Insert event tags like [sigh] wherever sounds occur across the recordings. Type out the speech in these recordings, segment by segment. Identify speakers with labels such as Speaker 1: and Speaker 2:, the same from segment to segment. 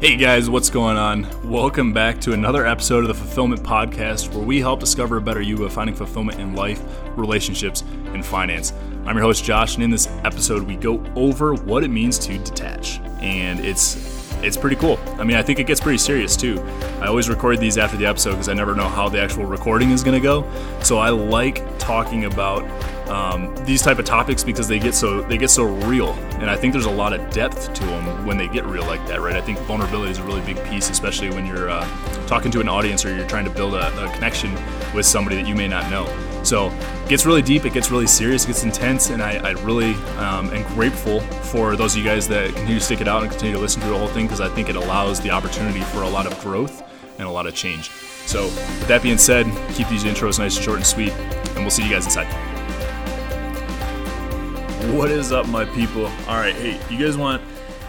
Speaker 1: Hey guys, what's going on? Welcome back to another episode of the Fulfillment Podcast where we help discover a better you by finding fulfillment in life, relationships, and finance. I'm your host Josh, and in this episode we go over what it means to detach. And it's it's pretty cool. I mean, I think it gets pretty serious too. I always record these after the episode because I never know how the actual recording is going to go. So I like talking about um, these type of topics because they get so they get so real, and I think there's a lot of depth to them when they get real like that, right? I think vulnerability is a really big piece, especially when you're uh, talking to an audience or you're trying to build a, a connection with somebody that you may not know. So it gets really deep, it gets really serious, it gets intense, and I, I really um, am grateful for those of you guys that continue to stick it out and continue to listen to the whole thing because I think it allows the opportunity for a lot of growth and a lot of change. So, with that being said, keep these intros nice and short and sweet, and we'll see you guys inside. What is up, my people? All right, hey, you guys want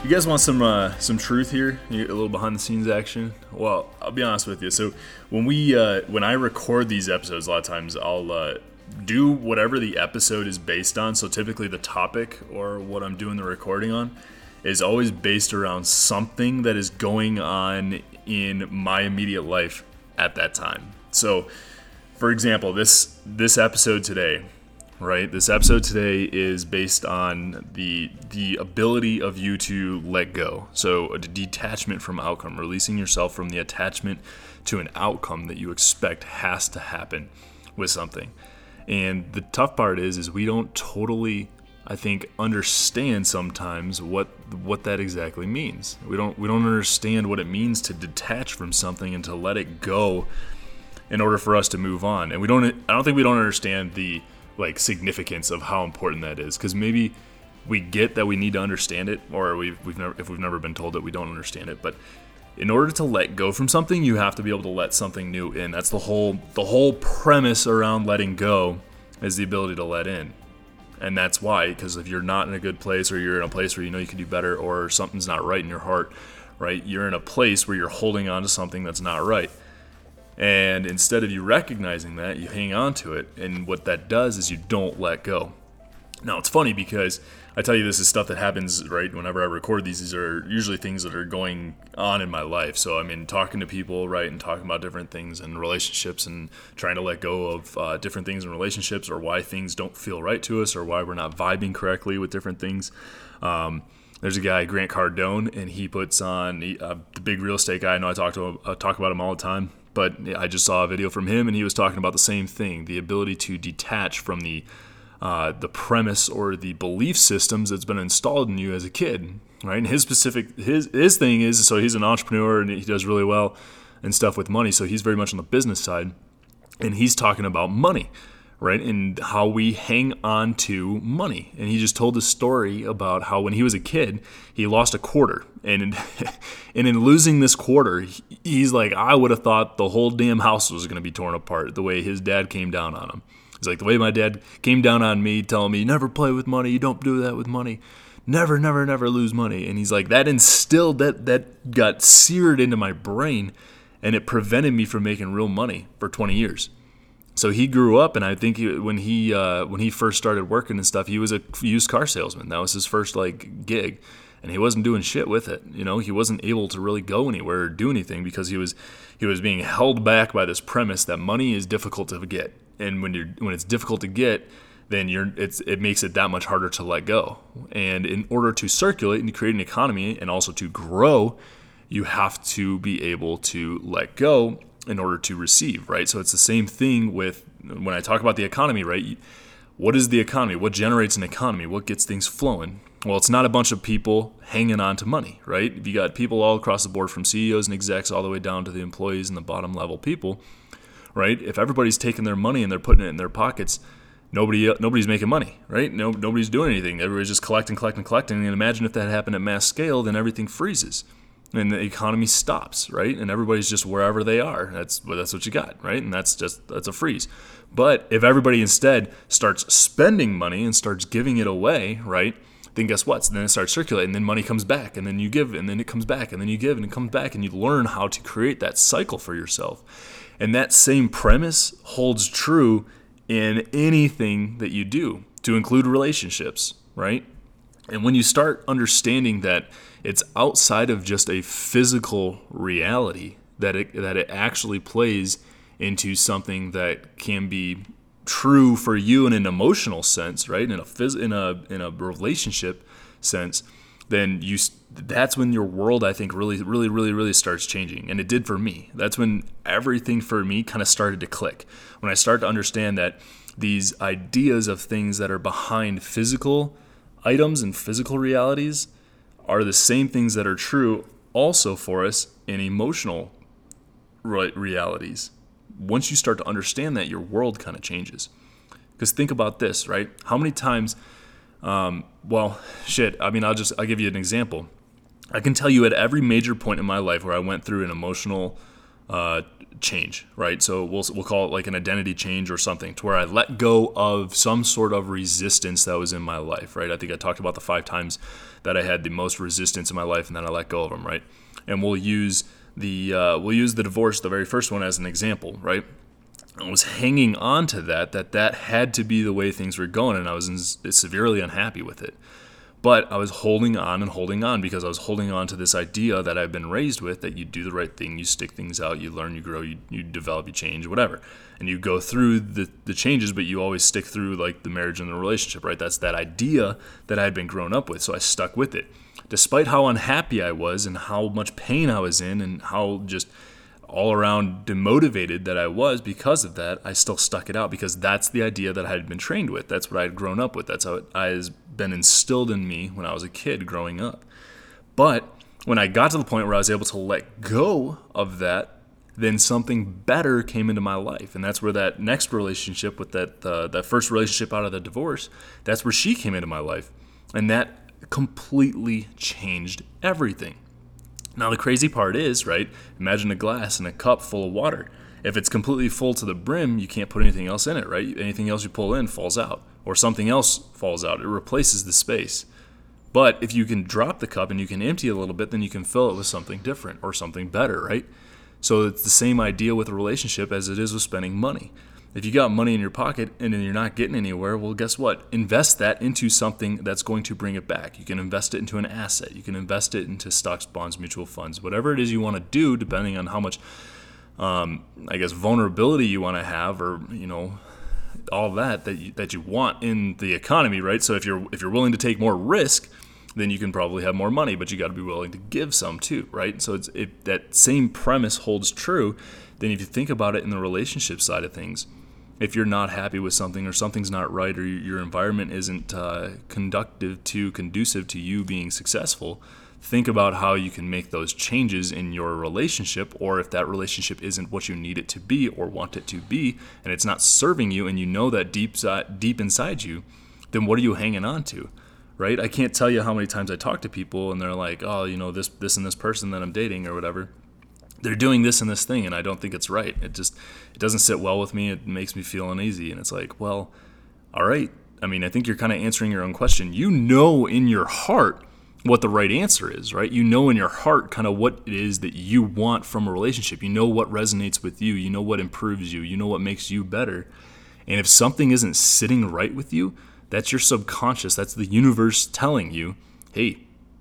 Speaker 1: you guys want some uh, some truth here? a little behind the scenes action. Well, I'll be honest with you. So when we uh, when I record these episodes, a lot of times I'll uh, do whatever the episode is based on. So typically the topic or what I'm doing the recording on is always based around something that is going on in my immediate life at that time. So, for example, this this episode today right? This episode today is based on the the ability of you to let go. So a detachment from outcome, releasing yourself from the attachment to an outcome that you expect has to happen with something. And the tough part is is we don't totally I think understand sometimes what what that exactly means. We don't we don't understand what it means to detach from something and to let it go in order for us to move on. And we don't I don't think we don't understand the like significance of how important that is. Because maybe we get that we need to understand it or we've, we've never if we've never been told it we don't understand it. But in order to let go from something you have to be able to let something new in. That's the whole the whole premise around letting go is the ability to let in. And that's why because if you're not in a good place or you're in a place where you know you can do better or something's not right in your heart right you're in a place where you're holding on to something that's not right and instead of you recognizing that, you hang on to it. And what that does is you don't let go. Now, it's funny because I tell you this is stuff that happens, right? Whenever I record these, these are usually things that are going on in my life. So, I mean, talking to people, right, and talking about different things and relationships and trying to let go of uh, different things in relationships or why things don't feel right to us or why we're not vibing correctly with different things. Um, there's a guy, Grant Cardone, and he puts on uh, the big real estate guy. I know I talk to him, I talk about him all the time but I just saw a video from him, and he was talking about the same thing: the ability to detach from the uh, the premise or the belief systems that's been installed in you as a kid, right? And his specific his his thing is so he's an entrepreneur and he does really well and stuff with money, so he's very much on the business side, and he's talking about money right? And how we hang on to money. And he just told a story about how when he was a kid, he lost a quarter. And in, [laughs] and in losing this quarter, he's like, I would have thought the whole damn house was going to be torn apart the way his dad came down on him. He's like, the way my dad came down on me, telling me, never play with money, you don't do that with money. Never, never, never lose money. And he's like, that instilled, that, that got seared into my brain, and it prevented me from making real money for 20 years so he grew up, and I think he, when he uh, when he first started working and stuff, he was a used car salesman. That was his first like gig, and he wasn't doing shit with it. You know, he wasn't able to really go anywhere or do anything because he was he was being held back by this premise that money is difficult to get, and when you're when it's difficult to get, then you're it's it makes it that much harder to let go. And in order to circulate and create an economy and also to grow, you have to be able to let go in order to receive, right? So it's the same thing with when I talk about the economy, right? What is the economy? What generates an economy? What gets things flowing? Well, it's not a bunch of people hanging on to money, right? If you got people all across the board from CEOs and execs all the way down to the employees and the bottom level people, right? If everybody's taking their money and they're putting it in their pockets, nobody nobody's making money, right? No, nobody's doing anything. Everybody's just collecting, collecting, collecting. And imagine if that happened at mass scale, then everything freezes and the economy stops, right? And everybody's just wherever they are. That's that's what you got, right? And that's just that's a freeze. But if everybody instead starts spending money and starts giving it away, right? Then guess what? So then it starts circulating, and then money comes back, and then you give, and then it comes back, and then you give, and it comes back, and you learn how to create that cycle for yourself. And that same premise holds true in anything that you do, to include relationships, right? And when you start understanding that it's outside of just a physical reality, that it, that it actually plays into something that can be true for you in an emotional sense, right? In a phys- in a in a relationship sense, then you that's when your world I think really really really really starts changing, and it did for me. That's when everything for me kind of started to click. When I started to understand that these ideas of things that are behind physical items and physical realities are the same things that are true also for us in emotional realities. Once you start to understand that, your world kind of changes. Because think about this, right? How many times, um, well, shit, I mean, I'll just, I'll give you an example. I can tell you at every major point in my life where I went through an emotional uh, change, right? So we'll, we'll call it like an identity change or something to where I let go of some sort of resistance that was in my life, right? I think I talked about the five times that I had the most resistance in my life and then I let go of them, right? And we'll use the uh, we'll use the divorce, the very first one, as an example, right? I was hanging on to that, that that had to be the way things were going, and I was in, severely unhappy with it. But I was holding on and holding on because I was holding on to this idea that I've been raised with that you do the right thing, you stick things out, you learn, you grow, you, you develop, you change, whatever. And you go through the, the changes, but you always stick through like the marriage and the relationship, right? That's that idea that I had been grown up with. So I stuck with it despite how unhappy I was and how much pain I was in and how just all around demotivated that I was because of that, I still stuck it out because that's the idea that I had been trained with. That's what I had grown up with. That's how it has been instilled in me when I was a kid growing up. But when I got to the point where I was able to let go of that, then something better came into my life, and that's where that next relationship with that uh, that first relationship out of the divorce, that's where she came into my life, and that completely changed everything. Now, the crazy part is, right? Imagine a glass and a cup full of water. If it's completely full to the brim, you can't put anything else in it, right? Anything else you pull in falls out, or something else falls out. It replaces the space. But if you can drop the cup and you can empty it a little bit, then you can fill it with something different or something better, right? So it's the same idea with a relationship as it is with spending money. If you got money in your pocket and you're not getting anywhere, well, guess what? Invest that into something that's going to bring it back. You can invest it into an asset. You can invest it into stocks, bonds, mutual funds, whatever it is you want to do, depending on how much, um, I guess, vulnerability you want to have, or you know, all that that you, that you want in the economy, right? So if you're if you're willing to take more risk, then you can probably have more money, but you got to be willing to give some too, right? So it's it, that same premise holds true. Then if you think about it in the relationship side of things if you're not happy with something or something's not right or your environment isn't uh, conductive to conducive to you being successful think about how you can make those changes in your relationship or if that relationship isn't what you need it to be or want it to be and it's not serving you and you know that deep deep inside you then what are you hanging on to right? I can't tell you how many times i talk to people and they're like oh you know this this and this person that i'm dating or whatever they're doing this and this thing and I don't think it's right. It just it doesn't sit well with me. It makes me feel uneasy and it's like, well, all right. I mean, I think you're kind of answering your own question. You know in your heart what the right answer is, right? You know in your heart kind of what it is that you want from a relationship. You know what resonates with you. You know what improves you. You know what makes you better. And if something isn't sitting right with you, that's your subconscious. That's the universe telling you, hey,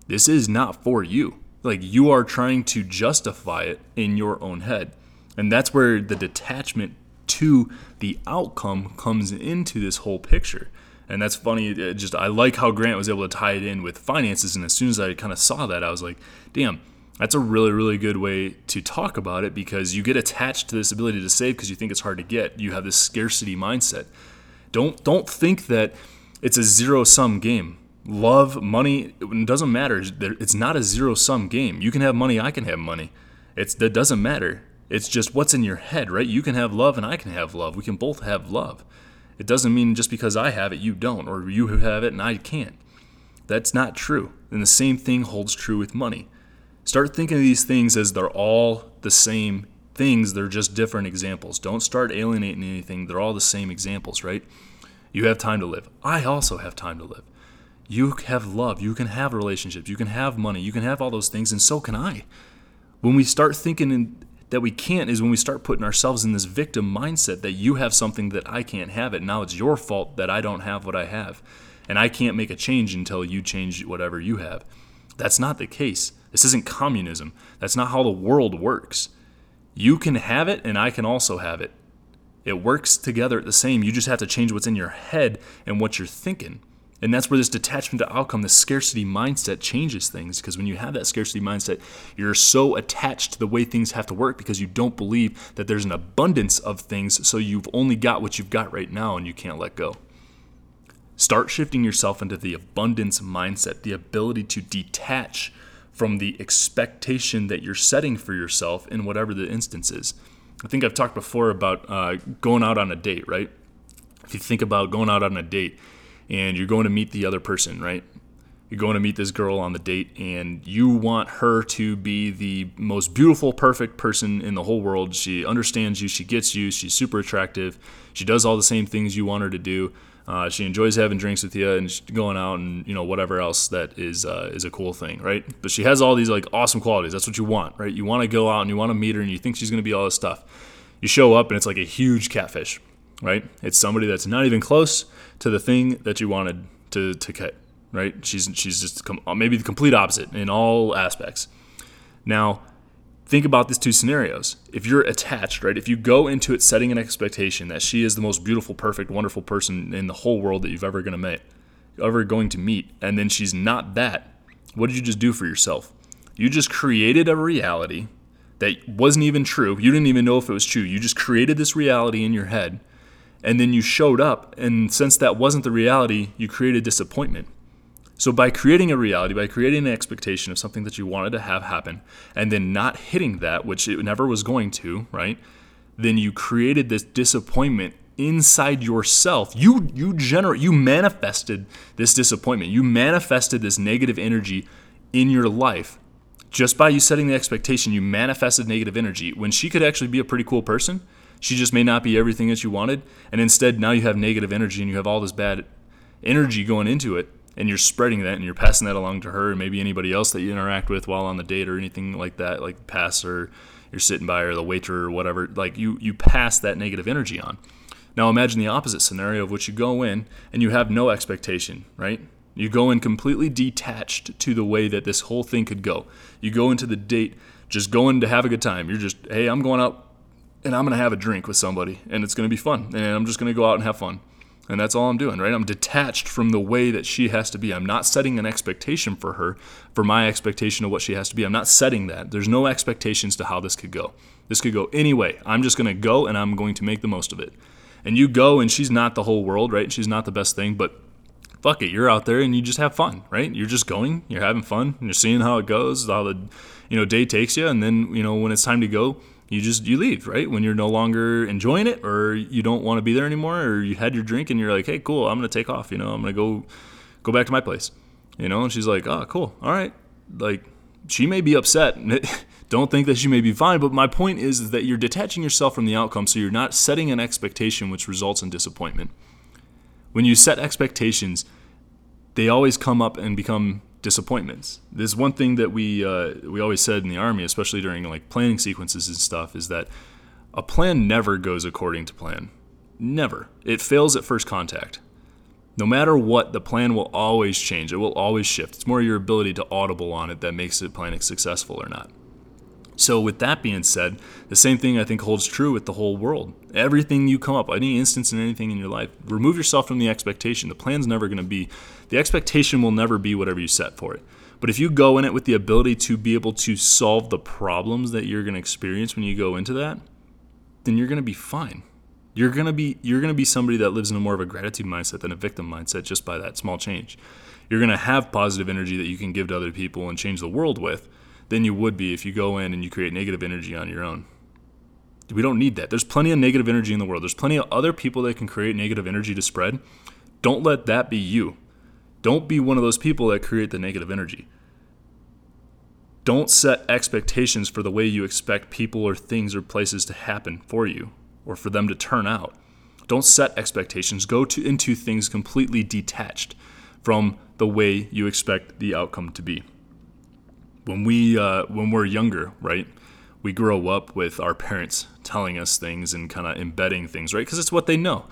Speaker 1: this is not for you. Like you are trying to justify it in your own head. And that's where the detachment to the outcome comes into this whole picture. And that's funny. Uh, just I like how Grant was able to tie it in with finances. And as soon as I kind of saw that, I was like, damn, that's a really, really good way to talk about it because you get attached to this ability to save because you think it's hard to get. You have this scarcity mindset. Don't don't think that it's a zero sum game love, money, it doesn't matter. It's not a zero sum game. You can have money, I can have money. It's that doesn't matter. It's just what's in your head, right? You can have love and I can have love. We can both have love. It doesn't mean just because I have it, you don't, or you have it and I can't. That's not true. And the same thing holds true with money. Start thinking of these things as they're all the same things, they're just different examples. Don't start alienating anything, they're all the same examples, right? You have time to live. I also have time to live. You have love. You can have relationships. You can have money. You can have all those things, and so can I. When we start thinking in, that we can't, is when we start putting ourselves in this victim mindset that you have something that I can't have it. Now it's your fault that I don't have what I have. and I can't make a change until you change whatever you have. That's not the case. This isn't communism. That's not how the world works. You can have it, and I can also have it. It works together the same. You just have to change what's in your head and what you're thinking. And that's where this detachment to outcome, this scarcity mindset changes things. Because when you have that scarcity mindset, you're so attached to the way things have to work because you don't believe that there's an abundance of things. So you've only got what you've got right now and you can't let go. Start shifting yourself into the abundance mindset, the ability to detach from the expectation that you're setting for yourself in whatever the instance is. I think I've talked before about uh, going out on a date, right? If you think about going out on a date, and you're going to meet the other person, right? You're going to meet this girl on the date, and you want her to be the most beautiful, perfect person in the whole world. She understands you, she gets you, she's super attractive, she does all the same things you want her to do. Uh, she enjoys having drinks with you and going out and you know whatever else that is uh, is a cool thing, right? But she has all these like awesome qualities. That's what you want, right? You want to go out and you want to meet her and you think she's going to be all this stuff. You show up and it's like a huge catfish, right? It's somebody that's not even close to the thing that you wanted to to cut, right? She's she's just uh, maybe the complete opposite in all aspects. Now, think about these two scenarios. If you're attached, right? If you go into it setting an expectation that she is the most beautiful, perfect, wonderful person in the whole world that you've ever gonna meet, ever going to meet, and then she's not that, what did you just do for yourself? You just created a reality that wasn't even true. You didn't even know if it was true. You just created this reality in your head and then you showed up and since that wasn't the reality you created disappointment. So by creating a reality by creating an expectation of something that you wanted to have happen and then not hitting that which it never was going to right then you created this disappointment inside yourself. You you generate you manifested this disappointment. You manifested this negative energy in your life. Just by you setting the expectation you manifested negative energy. When she could actually be a pretty cool person she just may not be everything that you wanted. And instead, now you have negative energy and you have all this bad energy going into it. And you're spreading that and you're passing that along to her and maybe anybody else that you interact with while on the date or anything like that, like pass or you're sitting by or the waiter or whatever. Like you, you pass that negative energy on. Now imagine the opposite scenario of which you go in and you have no expectation, right? You go in completely detached to the way that this whole thing could go. You go into the date just going to have a good time. You're just, hey, I'm going out and I'm going to have a drink with somebody and it's going to be fun and I'm just going to go out and have fun. And that's all I'm doing, right? I'm detached from the way that she has to be. I'm not setting an expectation for her, for my expectation of what she has to be. I'm not setting that. There's no expectations to how this could go. This could go any way. I'm just going to go and I'm going to make the most of it. And you go and she's not the whole world, right? She's not the best thing, but fuck it, you're out there and you just have fun, right? You're just going, you're having fun, and you're seeing how it goes, how the you know day takes you, and then you know when it's time to go, you just you leave right? When you're no longer enjoying it or you don't want to be there anymore or you had your drink and you're like hey cool i'm gonna take off you know i'm gonna go go back to my place you know? And she's like oh cool all right. Like she may be upset [laughs] don't think that she may be fine but my point is, is that you're detaching yourself from the outcome so you're not setting an expectation which results in disappointment. When you set expectations they always come up and become disappointments. There's one thing that we uh, we always said in the army, especially during like planning sequences and stuff, is that a plan never goes according to plan. Never. It fails at first contact. No matter what, the plan will always change. It will always shift. It's more your ability to audible on it that makes it planning successful or not. So, with that being said, the same thing I think holds true with the whole world. Everything you come up, any instance in anything in your life, remove yourself from the expectation. The plan's never going to be, the expectation will never be whatever you set for it. But if you go in it with the ability to be able to solve the problems that you're going to experience when you go into that, then you're going to be fine. You're going to be you're going to be somebody that lives in a more of a gratitude mindset than a victim mindset just by that small change. You're going to have positive energy that you can give to other people and change the world with than you would be if you go in and you create negative energy on your own. We don't need that. There's plenty of negative energy in the world. There's plenty of other people that can create negative energy to spread. Don't let that be you. Don't be one of those people that create the negative energy. Don't set expectations for the way you expect people or things or places to happen for you or for them to turn out. Don't set expectations. Go to, into things completely detached from the way you expect the outcome to be when we uh, when we're younger, right? We grow up with our parents telling us things and kind of embedding things, right? Because it's what they know.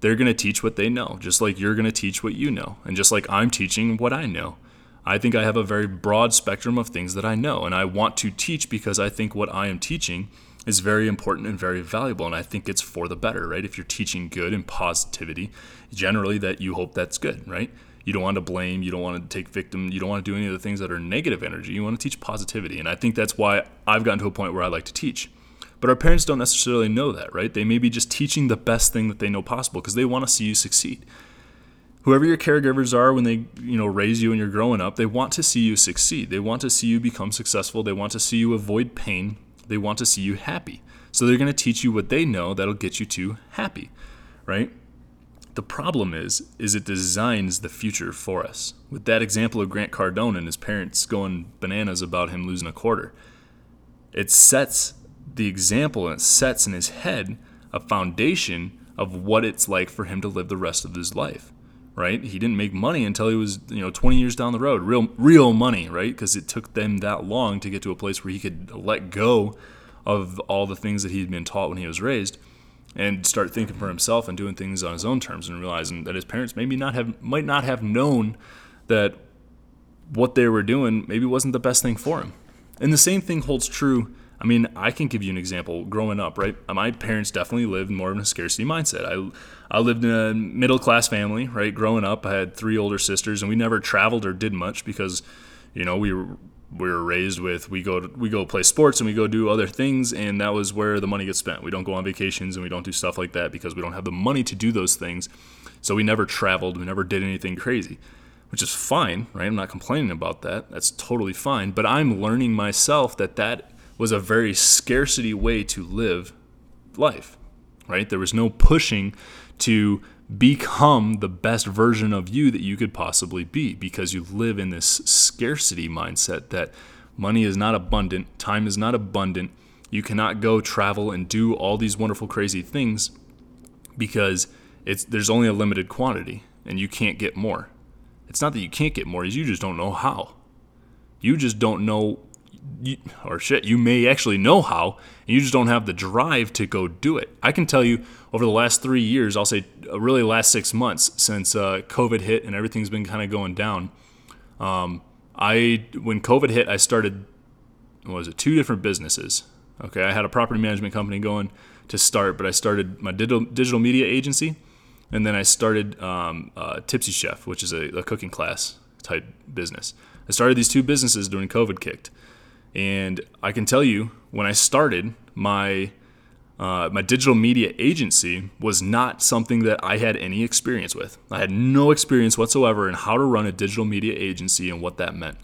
Speaker 1: They're going to teach what they know, just like you're going to teach what you know, and just like I'm teaching what I know. I think I have a very broad spectrum of things that I know, and I want to teach because I think what I am teaching is very important and very valuable, and I think it's for the better, right? If you're teaching good and positivity, generally that you hope that's good, right? You don't want to blame, you don't want to take victim, you don't want to do any of the things that are negative energy. You want to teach positivity, and I think that's why I've gotten to a point where I like to teach. But our parents don't necessarily know that, right? They may be just teaching the best thing that they know possible because they want to see you succeed. Whoever your caregivers are when they, you know, raise you and you're growing up, they want to see you succeed. They want to see you become successful. They want to see you avoid pain. They want to see you happy. So they're going to teach you what they know that'll get you to happy, right? The problem is, is it designs the future for us. With that example of Grant Cardone and his parents going bananas about him losing a quarter, it sets the example and it sets in his head a foundation of what it's like for him to live the rest of his life right? He didn't make money until he was you know 20 years down the road. Real real money right? Because it took them that long to get to a place where he could let go of all the things that he'd been taught when he was raised and start thinking for himself and doing things on his own terms and realizing that his parents maybe not have might not have known that what they were doing maybe wasn't the best thing for him. And the same thing holds true I mean, I can give you an example. Growing up, right? Uh, my parents definitely lived more of a scarcity mindset. I, I lived in a middle class family, right? Growing up, I had three older sisters, and we never traveled or did much because, you know, we were we were raised with we go to, we go play sports and we go do other things, and that was where the money gets spent. We don't go on vacations and we don't do stuff like that because we don't have the money to do those things. So we never traveled. We never did anything crazy which is fine, right? I'm not complaining about that. That's totally fine. But I'm learning myself that that was a very scarcity way to live life, right? There was no pushing to become the best version of you that you could possibly be because you live in this scarcity mindset that money is not abundant, time is not abundant. You cannot go travel and do all these wonderful, crazy things because it's there's only a limited quantity and you can't get more. It's not that you can't get more, you just don't know how. You just don't know you, or shit, you may actually know how, and you just don't have the drive to go do it. I can tell you over the last three years, I'll say uh, really last six months since uh, COVID hit and everything's been kind of going down. Um, I when COVID hit, I started was it two different businesses. Okay, I had a property management company going to start, but I started my digital digital media agency, and then I started um, uh, Tipsy Chef, which is a, a cooking class type business. I started these two businesses during COVID kicked. And I can tell you, when I started, my uh, my digital media agency was not something that I had any experience with. I had no experience whatsoever in how to run a digital media agency and what that meant.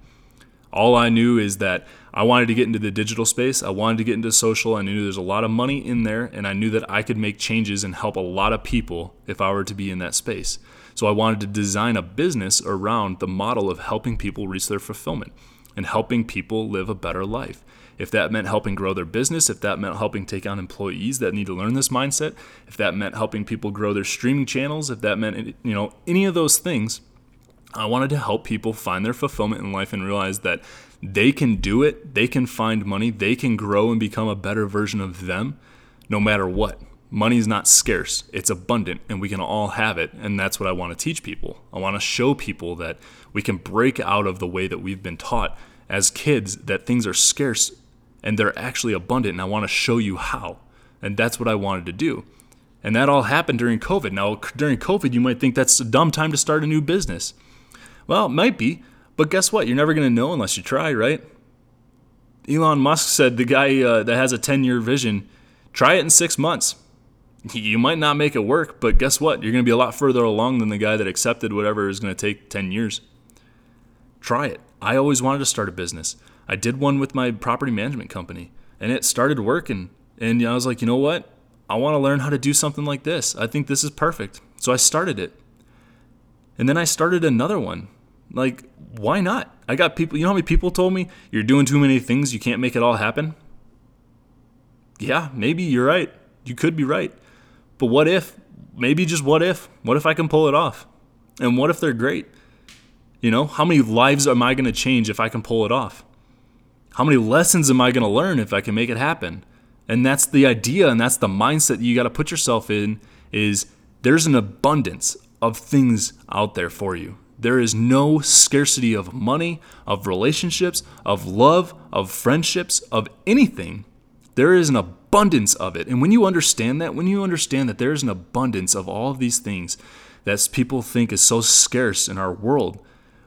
Speaker 1: All I knew is that I wanted to get into the digital space. I wanted to get into social. I knew there's a lot of money in there, and I knew that I could make changes and help a lot of people if I were to be in that space. So I wanted to design a business around the model of helping people reach their fulfillment and helping people live a better life. If that meant helping grow their business, if that meant helping take on employees that need to learn this mindset, if that meant helping people grow their streaming channels, if that meant you know any of those things, I wanted to help people find their fulfillment in life and realize that they can do it, they can find money, they can grow and become a better version of them no matter what. Money is not scarce, it's abundant, and we can all have it. And that's what I want to teach people. I want to show people that we can break out of the way that we've been taught as kids that things are scarce and they're actually abundant. And I want to show you how. And that's what I wanted to do. And that all happened during COVID. Now, during COVID, you might think that's a dumb time to start a new business. Well, it might be, but guess what? You're never going to know unless you try, right? Elon Musk said the guy uh, that has a 10 year vision, try it in six months [laughs] you might not make it work, but guess what? You're going to be a lot further along than the guy that accepted whatever is going to take 10 years. Try it. I always wanted to start a business. I did one with my property management company and it started working. And I was like, you know what? I want to learn how to do something like this. I think this is perfect. So I started it. And then I started another one. Like, why not? I got people, you know how many people told me you're doing too many things, you can't make it all happen? Yeah, maybe you're right. You could be right. But what if, maybe just what if? What if I can pull it off? And what if they're great? You know, how many lives am I going to change if I can pull it off? How many lessons am I going to learn if I can make it happen? And that's the idea and that's the mindset you got to put yourself in is there's an abundance of things out there for you. There is no scarcity of money, of relationships, of love, of friendships, of anything. There is an abundance of it. And when you understand that, when you understand that there is an abundance of all of these things that people think is so scarce in our world,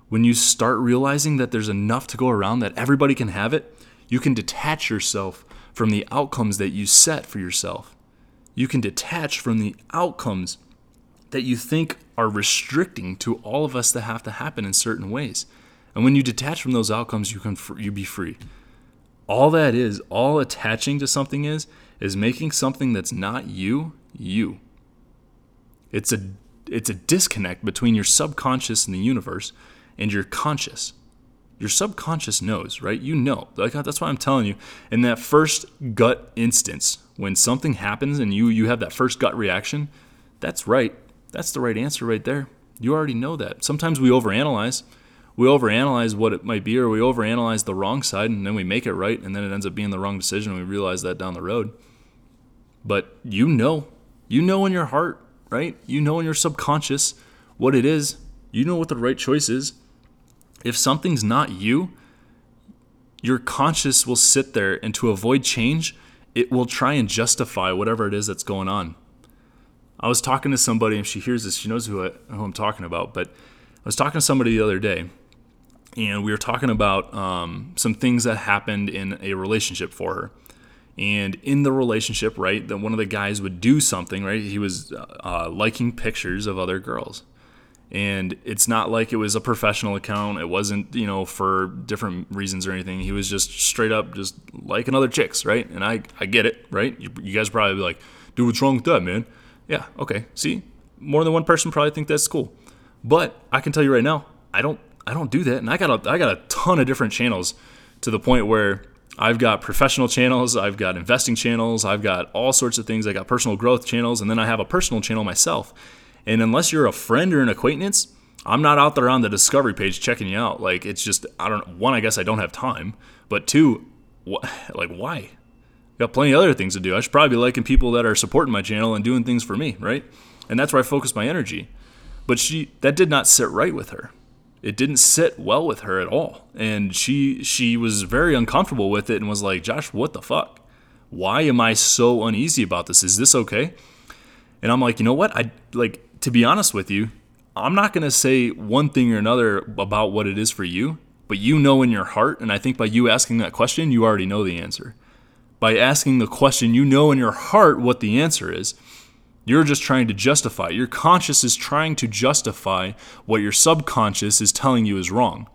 Speaker 1: when you start realizing that there's enough to go around that everybody can have it, you can detach yourself from the outcomes that you set for yourself. You can detach from the outcomes that you think are restricting to all of us that have to happen in certain ways. And when you detach from those outcomes, you can you be free. All that is, all attaching to something is, is making something that's not you, you. It's a it's a disconnect between your subconscious and the universe and your conscious. Your subconscious knows, right? You know. Like that's why I'm telling you. In that first gut instance, when something happens and you you have that first gut reaction, that's right. That's the right answer right there. You already know that. Sometimes we overanalyze. We overanalyze what it might be, or we overanalyze the wrong side, and then we make it right, and then it ends up being the wrong decision, and we realize that down the road. But you know, you know in your heart, right? You know in your subconscious what it is. You know what the right choice is. If something's not you, your conscious will sit there and to avoid change, it will try and justify whatever it is that's going on. I was talking to somebody, and she hears this, she knows who, I, who I'm talking about, but I was talking to somebody the other day, and we were talking about um, some things that happened in a relationship for her. And in the relationship, right, that one of the guys would do something, right? He was uh, liking pictures of other girls. And it's not like it was a professional account. It wasn't you know for different reasons or anything. He was just straight up just liking other chicks right? And i i get it right? You, you guys probably be like dude what's wrong with that man? Yeah okay see? More than one person probably think that's cool. But i can tell you right now i don't i don't do that and i got a, i got a ton of different channels to the point where I've got professional channels, I've got investing channels, I've got all sorts of things. I got personal growth channels, and then I have a personal channel myself. And unless you're a friend or an acquaintance, I'm not out there on the discovery page checking you out. Like it's just I don't one I guess I don't have time, but two, wh- [laughs] like why? Got plenty of other things to do. I should probably be liking people that are supporting my channel and doing things for me, right? And that's where I focus my energy. But she that did not sit right with her. It didn't sit well with her at all. And she she was very uncomfortable with it and was like, "Josh, what the fuck? Why am I so uneasy about this? Is this okay?" And I'm like, "You know what? I like to be honest with you, I'm not going to say one thing or another about what it is for you, but you know in your heart, and I think by you asking that question, you already know the answer. By asking the question, you know in your heart what the answer is. You're just trying to justify. Your conscious is trying to justify what your subconscious is telling you is wrong.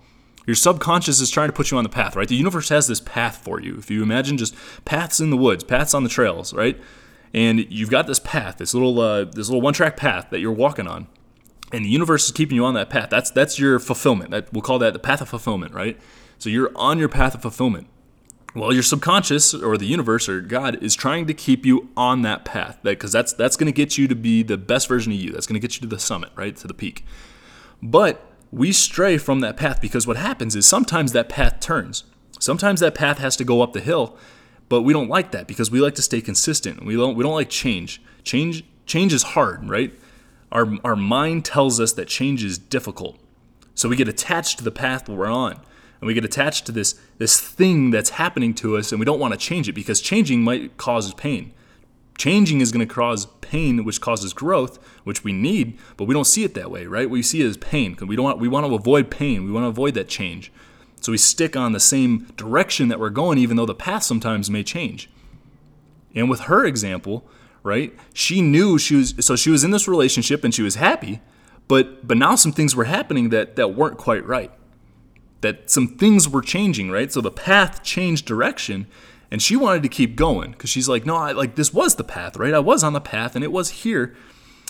Speaker 1: Your subconscious is trying to put you on the path, right? The universe has this path for you. If you imagine just paths in the woods, paths on the trails, right? and you've got this path, this little uh, this little one track path that you're walking on, and the universe is keeping you on that path. That's that's your fulfillment. That we'll call that the path of fulfillment, right? So you're on your path of fulfillment. Well, your subconscious or the universe or God is trying to keep you on that path, because that's that's going to get you to be the best version of you. That's going to get you to the summit, right, to the peak. But we stray from that path because what happens is sometimes that path turns. Sometimes that path has to go up the hill but we don't like that because we like to stay consistent. We don't we don't like change. Change change is hard, right? Our our mind tells us that change is difficult. So we get attached to the path we're on. And we get attached to this this thing that's happening to us and we don't want to change it because changing might cause pain. Changing is going to cause pain, which causes growth, which we need, but we don't see it that way, right? We see it as pain because we don't want, we want to avoid pain. We want to avoid that change. So we stick on the same direction that we're going, even though the path sometimes may change. And with her example, right, she knew she was, so she was in this relationship and she was happy, but, but now some things were happening that, that weren't quite right. That some things were changing, right? So the path changed direction and she wanted to keep going because she's like, no, I like this was the path, right? I was on the path and it was here.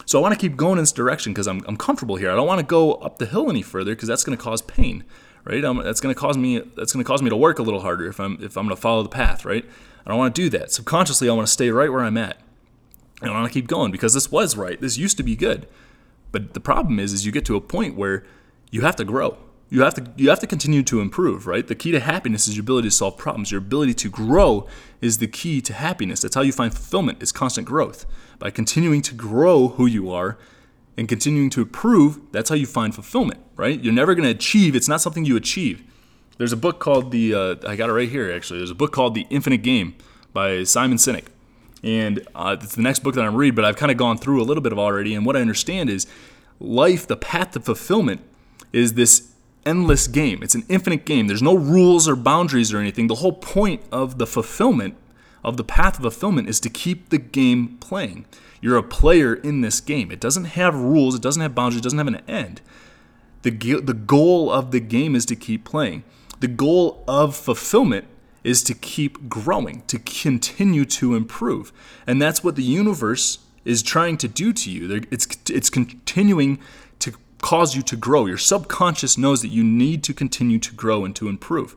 Speaker 1: So I want to keep going in this direction because I'm, I'm comfortable here. I don't want to go up the hill any further because that's going to cause pain right? That's going to cause me that's going to cause me to work a little harder if I'm if I'm going to follow the path, right? I don't want to do that. Subconsciously, I want to stay right where I'm at. And I want to keep going because this was right. This used to be good. But the problem is, is you get to a point where you have to grow. You have to you have to continue to improve, right? The key to happiness is your ability to solve problems. Your ability to grow is the key to happiness. That's how you find fulfillment. Is constant growth. By continuing to grow who you are and continuing to improve, that's how you find fulfillment, right? You're never going to achieve. It's not something you achieve. There's a book called the uh, I got it right here actually. There's a book called The Infinite Game by Simon Sinek. And uh, it's the next book that I'm reading, but I've kind of gone through a little bit of already. And what I understand is life, the path to fulfillment, is this endless game. It's an infinite game. There's no rules or boundaries or anything. The whole point of the fulfillment, of the path of fulfillment, is to keep the game playing. You're a player in this game. It doesn't have rules, it doesn't have boundaries, it doesn't have an end. The, the goal of the game is to keep playing. The goal of fulfillment is to keep growing, to continue to improve. And that's what the universe is trying to do to you. It's, it's continuing cause you to grow. Your subconscious knows that you need to continue to grow and to improve.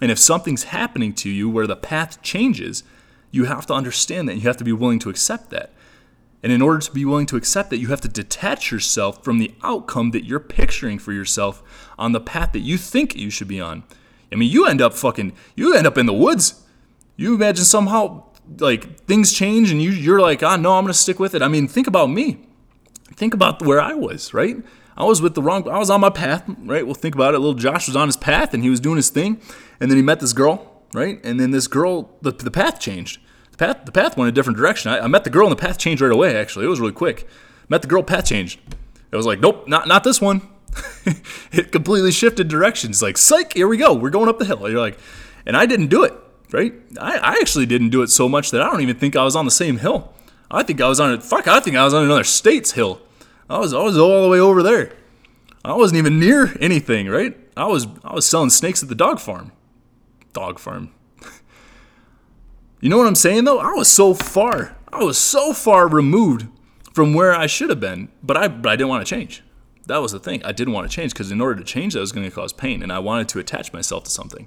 Speaker 1: And if something's happening to you where the path changes, you have to understand that. You have to be willing to accept that. And in order to be willing to accept that, you have to detach yourself from the outcome that you're picturing for yourself on the path that you think you should be on. I mean, you end up fucking, you end up in the woods. You imagine somehow like things change and you you're like, ah, no, I'm gonna stick with it. I mean, think about me. Think about where I was, right? I was with the wrong. I was on my path, right? Well, think about it. Little Josh was on his path and he was doing his thing, and then he met this girl, right? And then this girl, the, the path changed. The path, the path went a different direction. I, I met the girl and the path changed right away. Actually, it was really quick. Met the girl, path changed. It was like, nope, not not this one. [laughs] it completely shifted directions. Like, psych, here we go. We're going up the hill. You're like, and I didn't do it, right? I, I actually didn't do it so much that I don't even think I was on the same hill. I think I was on a fuck. I think I was on another state's hill. I was I was all the way over there. I wasn't even near anything, right? I was I was selling snakes at the dog farm. Dog farm. [laughs] you know what I'm saying though? I was so far. I was so far removed from where I should have been, but I but I didn't want to change that was the thing. I didn't want to change because in order to change that was going to cause pain, and I wanted to attach myself to something.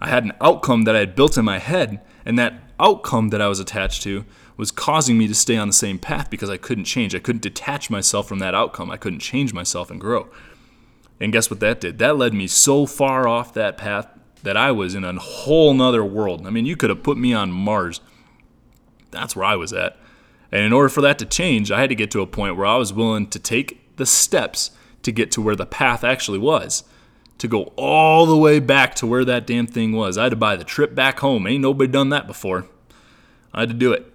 Speaker 1: I had an outcome that I had built in my head, and that outcome that I was attached to was causing me to stay on the same path because I couldn't change. I couldn't detach myself from that outcome. I couldn't change myself and grow. And guess what that did? That led me so far off that path that I was in a whole nother world. I mean, you could have put me on Mars. That's where I was at. And in order for that to change, I had to get to a point where I was willing to take the steps to get to where the path actually was. To go all the way back to where that damn thing was. I had to buy the trip back home. Ain't nobody done that before. I had to do it.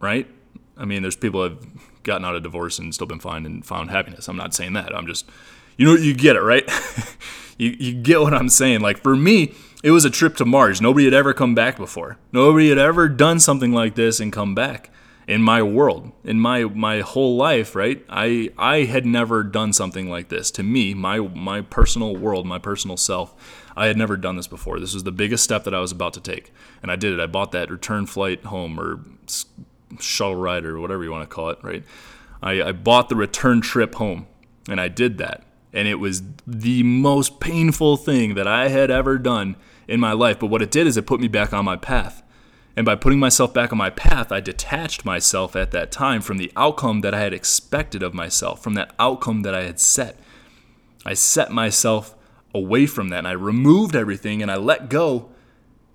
Speaker 1: Right? I mean, there's people have gotten out of divorce and still been fine and found happiness. I'm not saying that. I'm just, you know, you get it, right? [laughs] you, you get what I'm saying. Like for me, it was a trip to Mars. Nobody had ever come back before. Nobody had ever done something like this and come back in my world in my my whole life right i i had never done something like this to me my my personal world my personal self i had never done this before this was the biggest step that i was about to take and i did it i bought that return flight home or shuttle ride or whatever you want to call it right i, I bought the return trip home and i did that and it was the most painful thing that i had ever done in my life but what it did is it put me back on my path and by putting myself back on my path, I detached myself at that time from the outcome that I had expected of myself, from that outcome that I had set. I set myself away from that and I removed everything and I let go.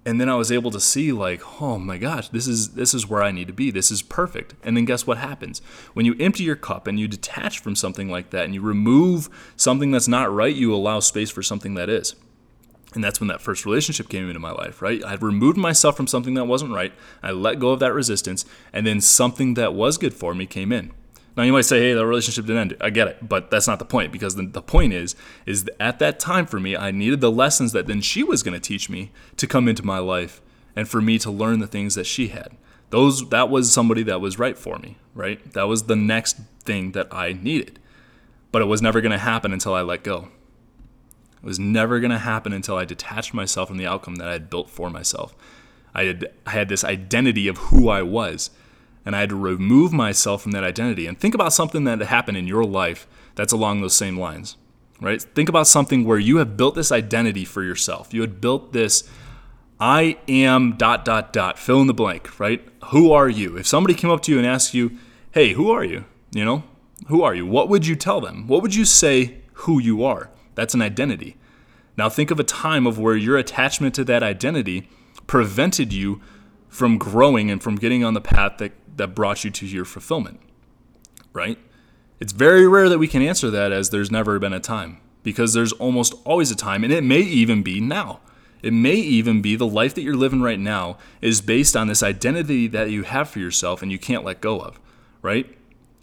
Speaker 1: And then I was able to see like, oh my gosh, this is this is where I need to be. This is perfect. And then guess what happens? When you empty your cup and you detach from something like that and you remove something that's not right, you allow space for something that is. And that's when that first relationship came into my life, right? I removed myself from something that wasn't right. I let go of that resistance, and then something that was good for me came in. Now you might say, "Hey, the relationship didn't end." I get it, but that's not the point because the, the point is, is that at that time for me, I needed the lessons that then she was going to teach me to come into my life, and for me to learn the things that she had. Those that was somebody that was right for me, right? That was the next thing that I needed, but it was never going to happen until I let go. It was never going to happen until I detached myself from the outcome that I had built for myself. I had, I had this identity of who I was, and I had to remove myself from that identity. And think about something that happened in your life that's along those same lines, right? Think about something where you have built this identity for yourself. You had built this, I am dot, dot, dot, fill in the blank, right? Who are you? If somebody came up to you and asked you, hey, who are you? You know, who are you? What would you tell them? What would you say who you are? That's an identity. Now think of a time of where your attachment to that identity prevented you from growing and from getting on the path that, that brought you to your fulfillment. Right? It's very rare that we can answer that as there's never been a time because there's almost always a time, and it may even be now. It may even be the life that you're living right now is based on this identity that you have for yourself and you can't let go of, right?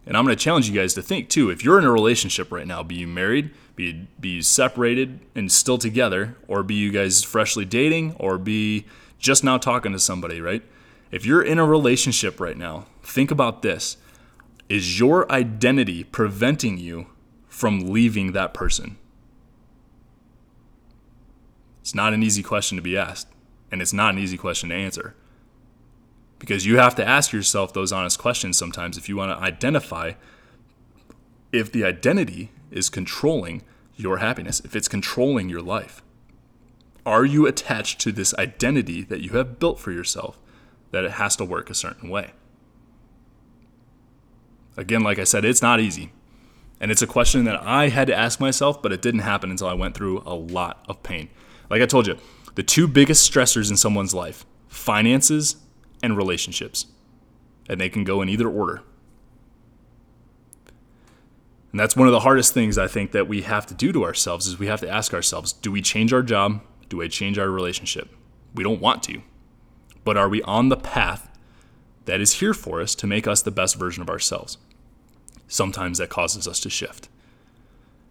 Speaker 1: And I'm going to challenge you guys to think too. If you're in a relationship right now, be you married, be be you separated and still together, or be you guys freshly dating, or be just now talking to somebody, right? If you're in a relationship right now, think about this. Is your identity preventing you from leaving that person? It's not an easy question to be asked, and it's not an easy question to answer. Because you have to ask yourself those honest questions sometimes if you want to identify if the identity is controlling your happiness, if it's controlling your life. Are you attached to this identity that you have built for yourself that it has to work a certain way? Again, like I said, it's not easy. And it's a question that I had to ask myself, but it didn't happen until I went through a lot of pain. Like I told you, the two biggest stressors in someone's life finances and relationships. And they can go in either order. And that's one of the hardest things I think that we have to do to ourselves is we have to ask ourselves, do we change our job? Do we change our relationship? We don't want to. But are we on the path that is here for us to make us the best version of ourselves? Sometimes that causes us to shift.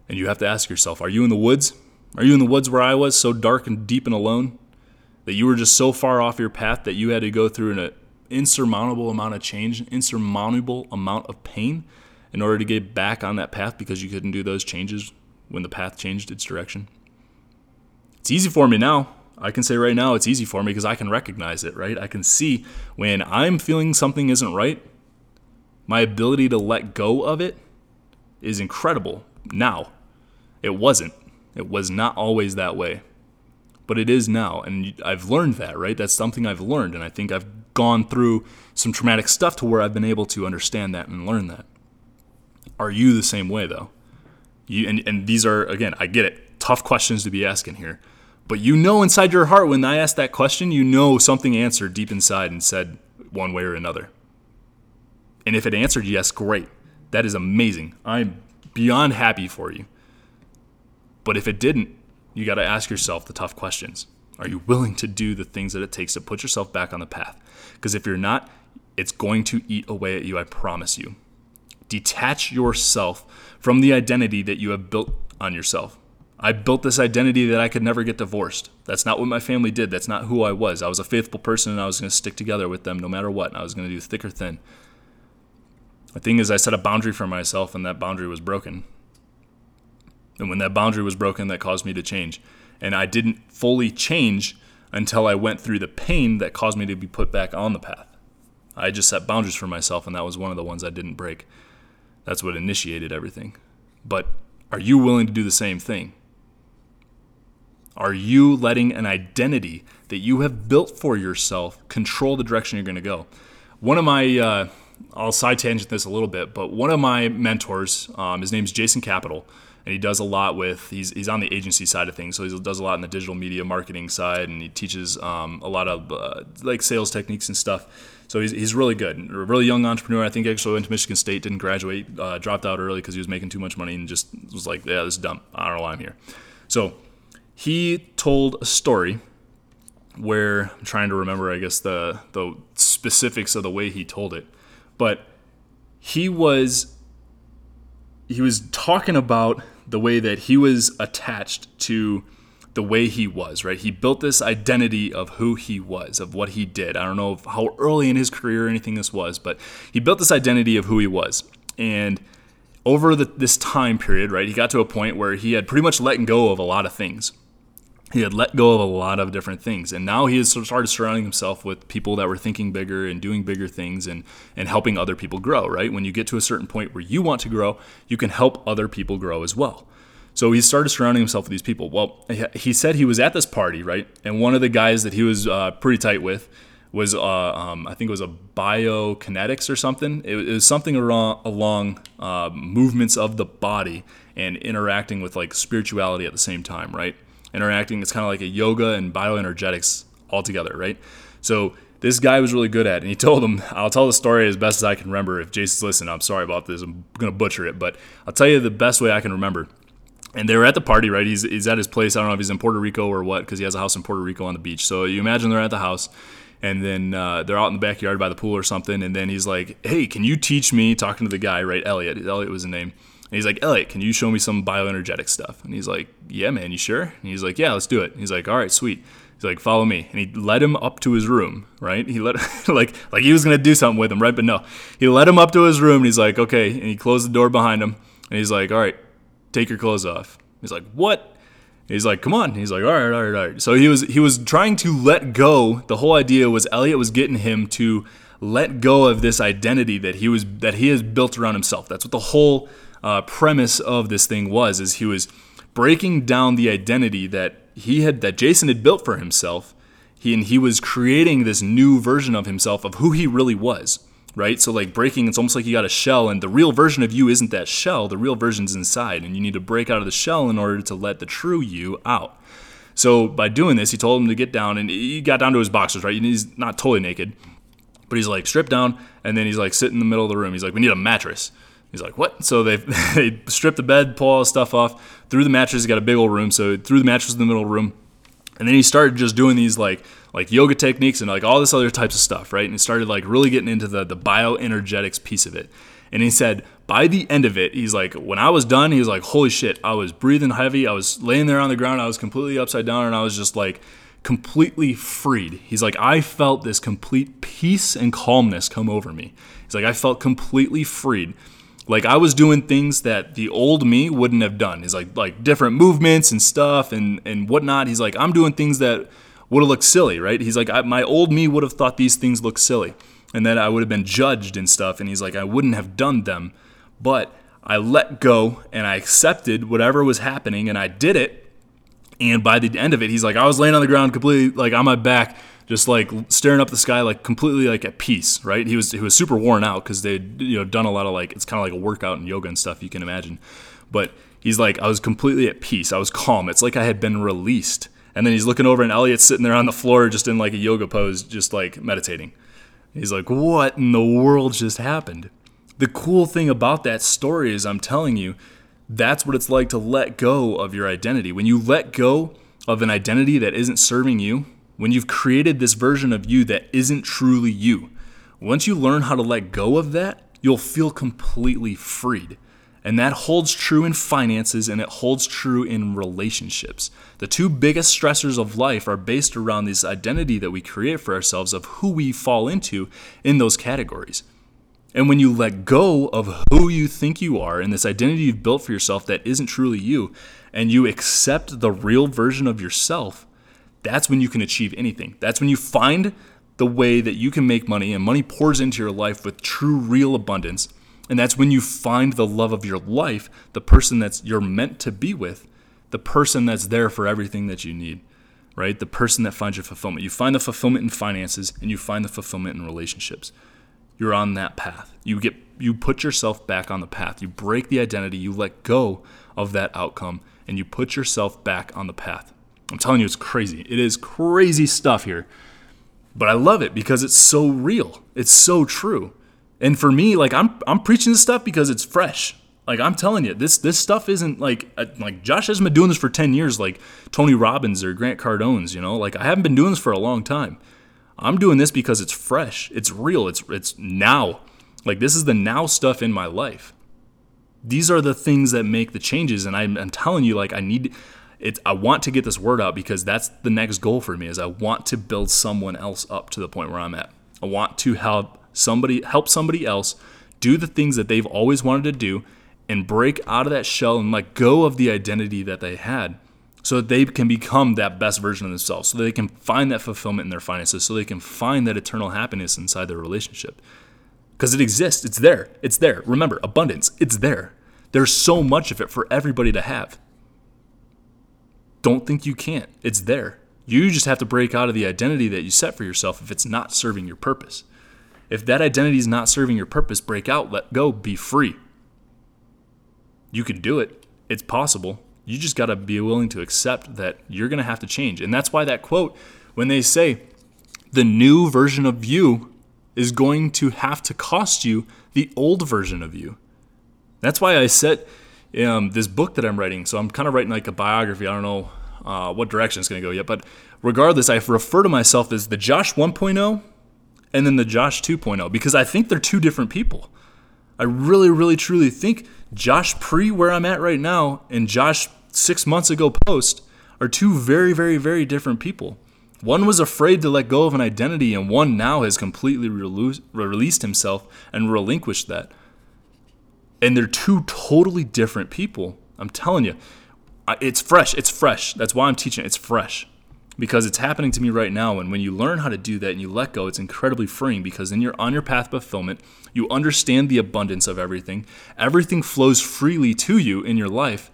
Speaker 1: And you have to ask yourself, are you in the woods are you in the woods where I was, so dark and deep and alone, that you were just so far off your path that you had to go through an insurmountable amount of change, an insurmountable amount of pain in order to get back on that path because you couldn't do those changes when the path changed its direction? It's easy for me now. I can say right now it's easy for me because I can recognize it, right? I can see when I'm feeling something isn't right, my ability to let go of it is incredible now. It wasn't it was not always that way, but it is now. And I've learned that, right? That's something I've learned. And I think I've gone through some traumatic stuff to where I've been able to understand that and learn that. Are you the same way, though? You, and, and these are, again, I get it, tough questions to be asking here. But you know inside your heart when I asked that question, you know something answered deep inside and said one way or another. And if it answered yes, great. That is amazing. I'm beyond happy for you. But if it didn't, you got to ask yourself the tough questions. Are you willing to do the things that it takes to put yourself back on the path? Because if you're not, it's going to eat away at you, I promise you. Detach yourself from the identity that you have built on yourself. I built this identity that I could never get divorced. That's not what my family did. That's not who I was. I was a faithful person and I was going to stick together with them no matter what. I was going to do thick or thin. The thing is, I set a boundary for myself and that boundary was broken. And when that boundary was broken, that caused me to change. And I didn't fully change until I went through the pain that caused me to be put back on the path. I just set boundaries for myself, and that was one of the ones I didn't break. That's what initiated everything. But are you willing to do the same thing? Are you letting an identity that you have built for yourself control the direction you're going to go? One of my, uh, I'll side tangent this a little bit, but one of my mentors, um, his name's Jason Capital and he does a lot with he's he's on the agency side of things, so he does a lot in the digital media marketing side, and he teaches um, a lot of uh, like sales techniques and stuff. So he's, he's really good, a really young entrepreneur. I think actually went to Michigan State, didn't graduate, uh, dropped out early because he was making too much money, and just was like, yeah, this is dumb. I don't know why I'm here. So he told a story where I'm trying to remember, I guess the the specifics of the way he told it, but he was he was talking about the way that he was attached to the way he was, right? He built this identity of who he was, of what he did. I don't know how early in his career or anything this was, but he built this identity of who he was. And over the, this time period, right, he got to a point where he had pretty much let go of a lot of things he had let go of a lot of different things. And now he has started surrounding himself with people that were thinking bigger and doing bigger things and and helping other people grow right? When you get to a certain point where you want to grow you can help other people grow as well. So he started surrounding himself with these people. Well he said he was at this party right? And one of the guys that he was uh, pretty tight with was uh, um, I think it was a biokinetics or something. It, was something along, along uh, movements of the body and interacting with like spirituality at the same time, right? Interacting. It's kind of like a yoga and bioenergetics all together, right? So this guy was really good at, it. and he [laughs] told him, I'll tell the story as best as I can remember. If Jason's listening, I'm sorry about this. I'm gonna butcher it, but I'll tell you the best way I can remember. And they were at the party, right? He's, he's at his place. I don't know if he's in Puerto Rico or what, because he has a house in Puerto Rico on the beach. So you imagine they're at the house, and then uh, they're out in the backyard by the pool or something. And then he's like, "Hey, can you teach me?" Talking to the guy, right? Elliot. Elliot was the name. And he's like, Elliot, can you show me some bioenergetic stuff? And he's like, Yeah, man, you sure? And he's like, Yeah, let's do it. And he's like, All right, sweet. He's like, follow me, and he led him up to his room. Right? He let [laughs] like like he was gonna do something with him, right? But no, he led him up to his room, and he's like, okay, and he closed the door behind him, and he's like, all right, take your clothes off. He's like, what? he's like, come on. He's like, all right, all right, all right. So he was he was trying to let go. The whole idea was Elliot was getting him to let go of this identity that he was that he has built around himself. That's what the whole uh, premise of this thing was. Is he was breaking down the identity that he had that Jason had built for himself. He and he was creating this new version of himself of who he really was, right? So like breaking, it's almost like you got a shell, and the real version of you isn't that shell. The real version's inside, and you need to break out of the shell in order to let the true you out. So by doing this, he told him to get down, and he got down to his boxers, right? He's not totally naked, but he's like stripped down, and then he's like sitting in the middle of the room. He's like, "We need a mattress." He's like, what? So they [laughs] they stripped the bed, pull all the stuff off, threw the mattress. He got a big old room, so threw the mattress in the middle of the room, and then he started just doing these like like yoga techniques and like all this other types of stuff, right? And he started like really getting into the the bioenergetics piece of it. And he said by the end of it, he's like, when I was done, he was like, holy shit, I was breathing heavy. I was laying there on the ground. I was completely upside down, and I was just like completely freed. He's like, I felt this complete peace and calmness come over me. He's like, I felt completely freed. Like I was doing things that the old me wouldn't have done. He's like like different movements and stuff and and whatnot. He's like I'm doing things that would have looked silly, right? He's like my old me would have thought these things look silly, and that I would have been judged and stuff. And he's like I wouldn't have done them, but I let go and I accepted whatever was happening and I did it. And by the end of it, he's like I was laying on the ground completely like on my back just like staring up the sky, like completely like at peace, right? He was he was super worn out because they'd you know done a lot of like it's kind of like a workout and yoga and stuff you can imagine, but he's like I was completely at peace. I was calm. It's like I had been released. And then he's looking over and Elliot's sitting there on the floor just in like a yoga pose, just like meditating. He's like, what in the world just happened? The cool thing about that story is I'm telling you, that's what it's like to let go of your identity. When you let go of an identity that isn't serving you, when you've created this version of you that isn't truly you, once you learn how to let go of that, you'll feel completely freed. And that holds true in finances and it holds true in relationships. The two biggest stressors of life are based around this identity that we create for ourselves of who we fall into in those categories. And when you let go of who you think you are and this identity you've built for yourself that isn't truly you, and you accept the real version of yourself, that's when you can achieve anything. That's when you find the way that you can make money and money pours into your life with true, real abundance. And that's when you find the love of your life, the person that's you're meant to be with, the person that's there for everything that you need, right? The person that finds your fulfillment. You find the fulfillment in finances and you find the fulfillment in relationships. You're on that path. You get you put yourself back on the path. You break the identity, you let go of that outcome, and you put yourself back on the path. I'm telling you, it's crazy. It is crazy stuff here. But I love it because it's so real. It's so true. And for me, like I'm I'm preaching this stuff because it's fresh. Like I'm telling you, this this stuff isn't like uh, like Josh hasn't been doing this for 10 years like Tony Robbins or Grant Cardone's, you know? Like I haven't been doing this for a long time. I'm doing this because it's fresh. It's real. It's it's now. Like this is the now stuff in my life. These are the things that make the changes and I'm, I'm telling you like I need it's I want to get this word out because that's the next goal for me is I want to build someone else up to the point where I'm at. I want to help somebody help somebody else do the things that they've always wanted to do and break out of that shell and let go of the identity that they had so that they can become that best version of themselves so they can find that fulfillment in their finances so they can find that eternal happiness inside their relationship. Because it exists it's there it's there. Remember abundance it's there. There's so much of it for everybody to have don't think you can't. It's there. You just have to break out of the identity that you set for yourself if it's not serving your purpose. If that identity is not serving your purpose, break out, let go, be free. You can do it. It's possible. You just got to be willing to accept that you're going to have to change. And that's why that quote, when they say the new version of you is going to have to cost you the old version of you. That's why I set um, this book that I'm writing. So I'm kind of writing like a biography. I don't know uh, what direction it's going to go yet, but regardless, I refer to myself as the Josh 1.0 and then the Josh 2.0 because I think they're two different people. I really, really, truly think Josh pre where I'm at right now and Josh six months ago post are two very, very, very different people. One was afraid to let go of an identity, and one now has completely released himself and relinquished that. And they're two totally different people. I'm telling you, it's fresh. It's fresh. That's why I'm teaching. It's fresh because it's happening to me right now. And when you learn how to do that and you let go, it's incredibly freeing because then you're on your path of fulfillment. You understand the abundance of everything. Everything flows freely to you in your life,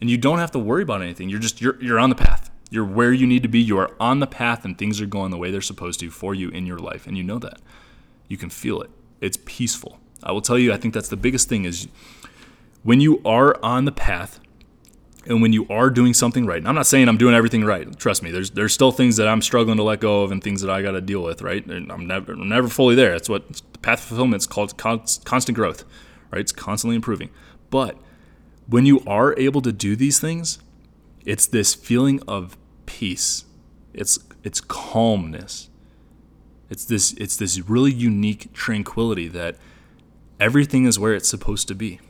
Speaker 1: and you don't have to worry about anything. You're just you're you're on the path. You're where you need to be. You are on the path, and things are going the way they're supposed to for you in your life, and you know that. You can feel it. It's peaceful. I will tell you. I think that's the biggest thing is when you are on the path and when you are doing something right, and I'm not saying I'm doing everything right. Trust me, there's there's still things that I'm struggling to let go of and things that I got to deal with. Right, and I'm never I'm never fully there. That's what the path fulfillment is called constant growth. Right, it's constantly improving. But when you are able to do these things, it's this feeling of peace. It's it's calmness. It's this it's this really unique tranquility that everything is where it's supposed to be.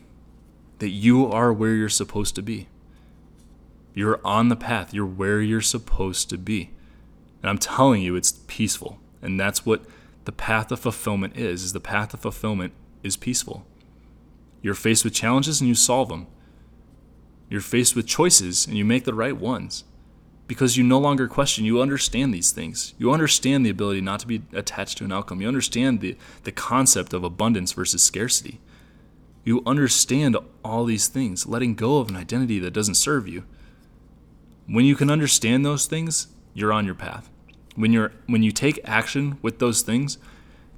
Speaker 1: That you are where you're supposed to be. You're on the path. You're where you're supposed to be. And I'm telling you, it's peaceful. And that's what the path of fulfillment is, is the path of fulfillment is peaceful. You're faced with challenges and you solve them. You're faced with choices and you make the right ones because you no longer question. You understand these things. You understand the ability not to be attached to an outcome. You understand the, the concept of abundance versus scarcity. You understand all these things, letting go of an identity that doesn't serve you. When you can understand those things, you're on your path. When you're when you take action with those things,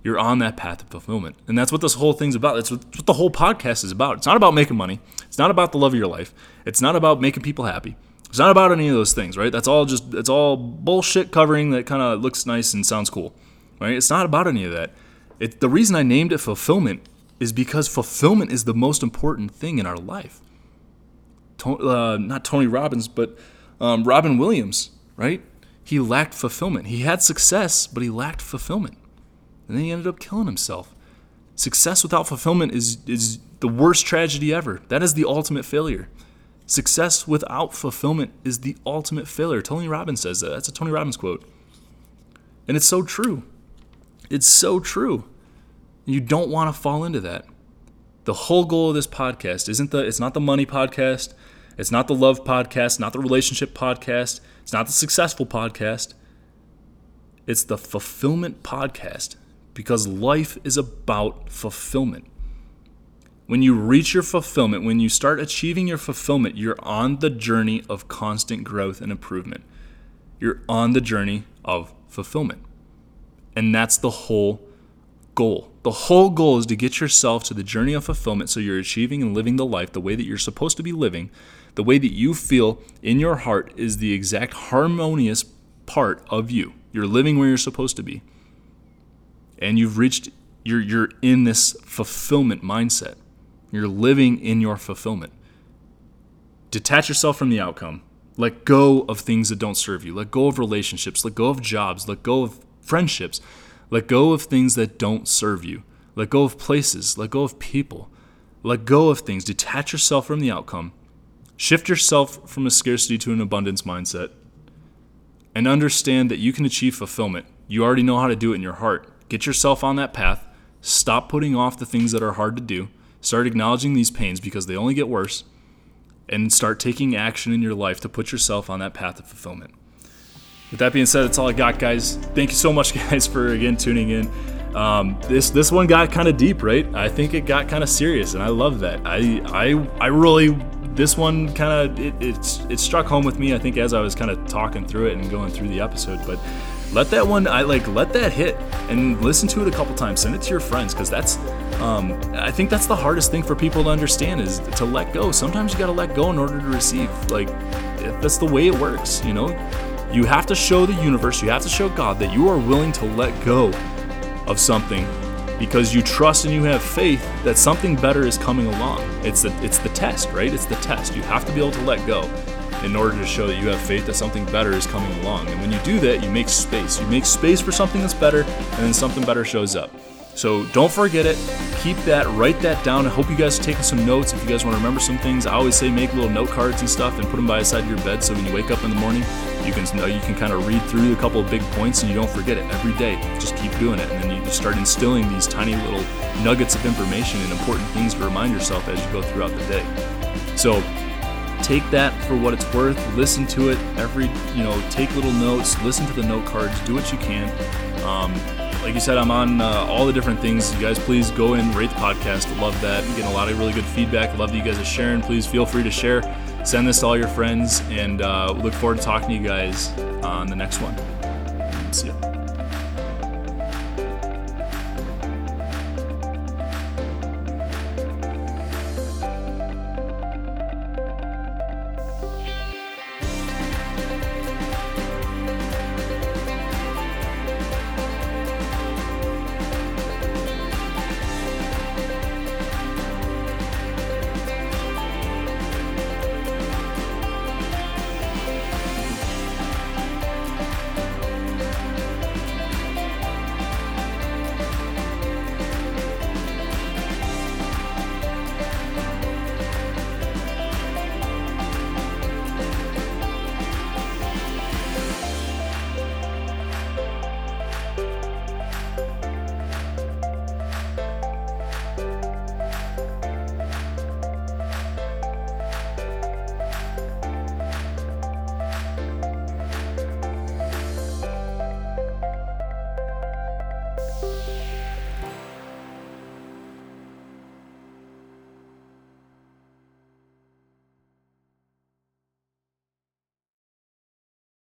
Speaker 1: you're on that path of fulfillment. And that's what this whole thing's about. That's what, what the whole podcast is about. It's not about making money. It's not about the love of your life. It's not about making people happy. It's not about any of those things, right? That's all just it's all bullshit covering that kind of looks nice and sounds cool. Right? It's not about any of that. It, the reason I named it fulfillment is because fulfillment is the most important thing in our life. To, uh, not Tony Robbins, but um, Robin Williams, right? He lacked fulfillment. He had success, but he lacked fulfillment. And then he ended up killing himself. Success without fulfillment is, is the worst tragedy ever. That is the ultimate failure. Success without fulfillment is the ultimate failure. Tony Robbins says that. That's a Tony Robbins quote. And it's so true. It's so true. You don't want to fall into that. The whole goal of this podcast isn't the it's not the money podcast. It's not the love podcast, not the relationship podcast, it's not the successful podcast. It's the fulfillment podcast because life is about fulfillment. When you reach your fulfillment, when you start achieving your fulfillment, you're on the journey of constant growth and improvement. You're on the journey of fulfillment. And that's the whole goal. The whole goal is to get yourself to the journey of fulfillment so you're achieving and living the life the way that you're supposed to be living the way that you feel in your heart is the exact harmonious part of you. You're living where you're supposed to be. And you've reached you're you're in this fulfillment mindset. You're living in your fulfillment. Detach yourself from the outcome. Let go of things that don't serve you. Let go of relationships. Let go of jobs. Let go of friendships. Let go of things that don't serve you. Let go of places. Let go of people. Let go of things. Detach yourself from the outcome Shift yourself from a scarcity to an abundance mindset and understand that you can achieve fulfillment. You already know how to do it in your heart. Get yourself on that path. Stop putting off the things that are hard to do. Start acknowledging these pains because they only get worse. And start taking action in your life to put yourself on that path of fulfillment. With that being said, that's all I got, guys. Thank you so much, [laughs] guys, for again tuning in. Um, this this one got kind of deep, right? I think it got kind of serious, and I love that. I I I really this one kind of it, it's it struck home with me. I think as I was kind of talking through it and going through the episode, but let that one I like let that hit and listen to it a couple times. Send it to your friends because that's um, I think that's the hardest thing for people to understand is to let go. Sometimes you got to let go in order to receive. Like that's the way it works, you know. You have to show the universe, you have to show God that you are willing to let go of something because you trust and you have faith that something better is coming along. It's the it's the test, right? It's the test. You have to be able to let go in order to show that you have faith that something better is coming along. And when you do that, you make space. You make space for something that's better, and then something better shows up. So don't forget it. Keep that, write that down. I hope you guys are taking some notes. If you guys want to remember some things, I always say make little note cards and stuff and put them by the side of your bed so when you wake up in the morning, you can know you can kind of read through a couple of big points and you don't forget it every day. Just keep doing it, and then you start instilling these tiny little nuggets of information and important things to remind yourself as you go throughout the day. So take that for what it's worth. Listen to it every, you know, take little notes, listen to the note cards, do what you can. Um, like you said, I'm on uh, all the different things. You guys, please go and rate the podcast. Love that. I'm getting a lot of really good feedback. Love that you guys are sharing. Please feel free to share. Send this to all your friends, and uh, look forward to talking to you guys on the next one. See ya.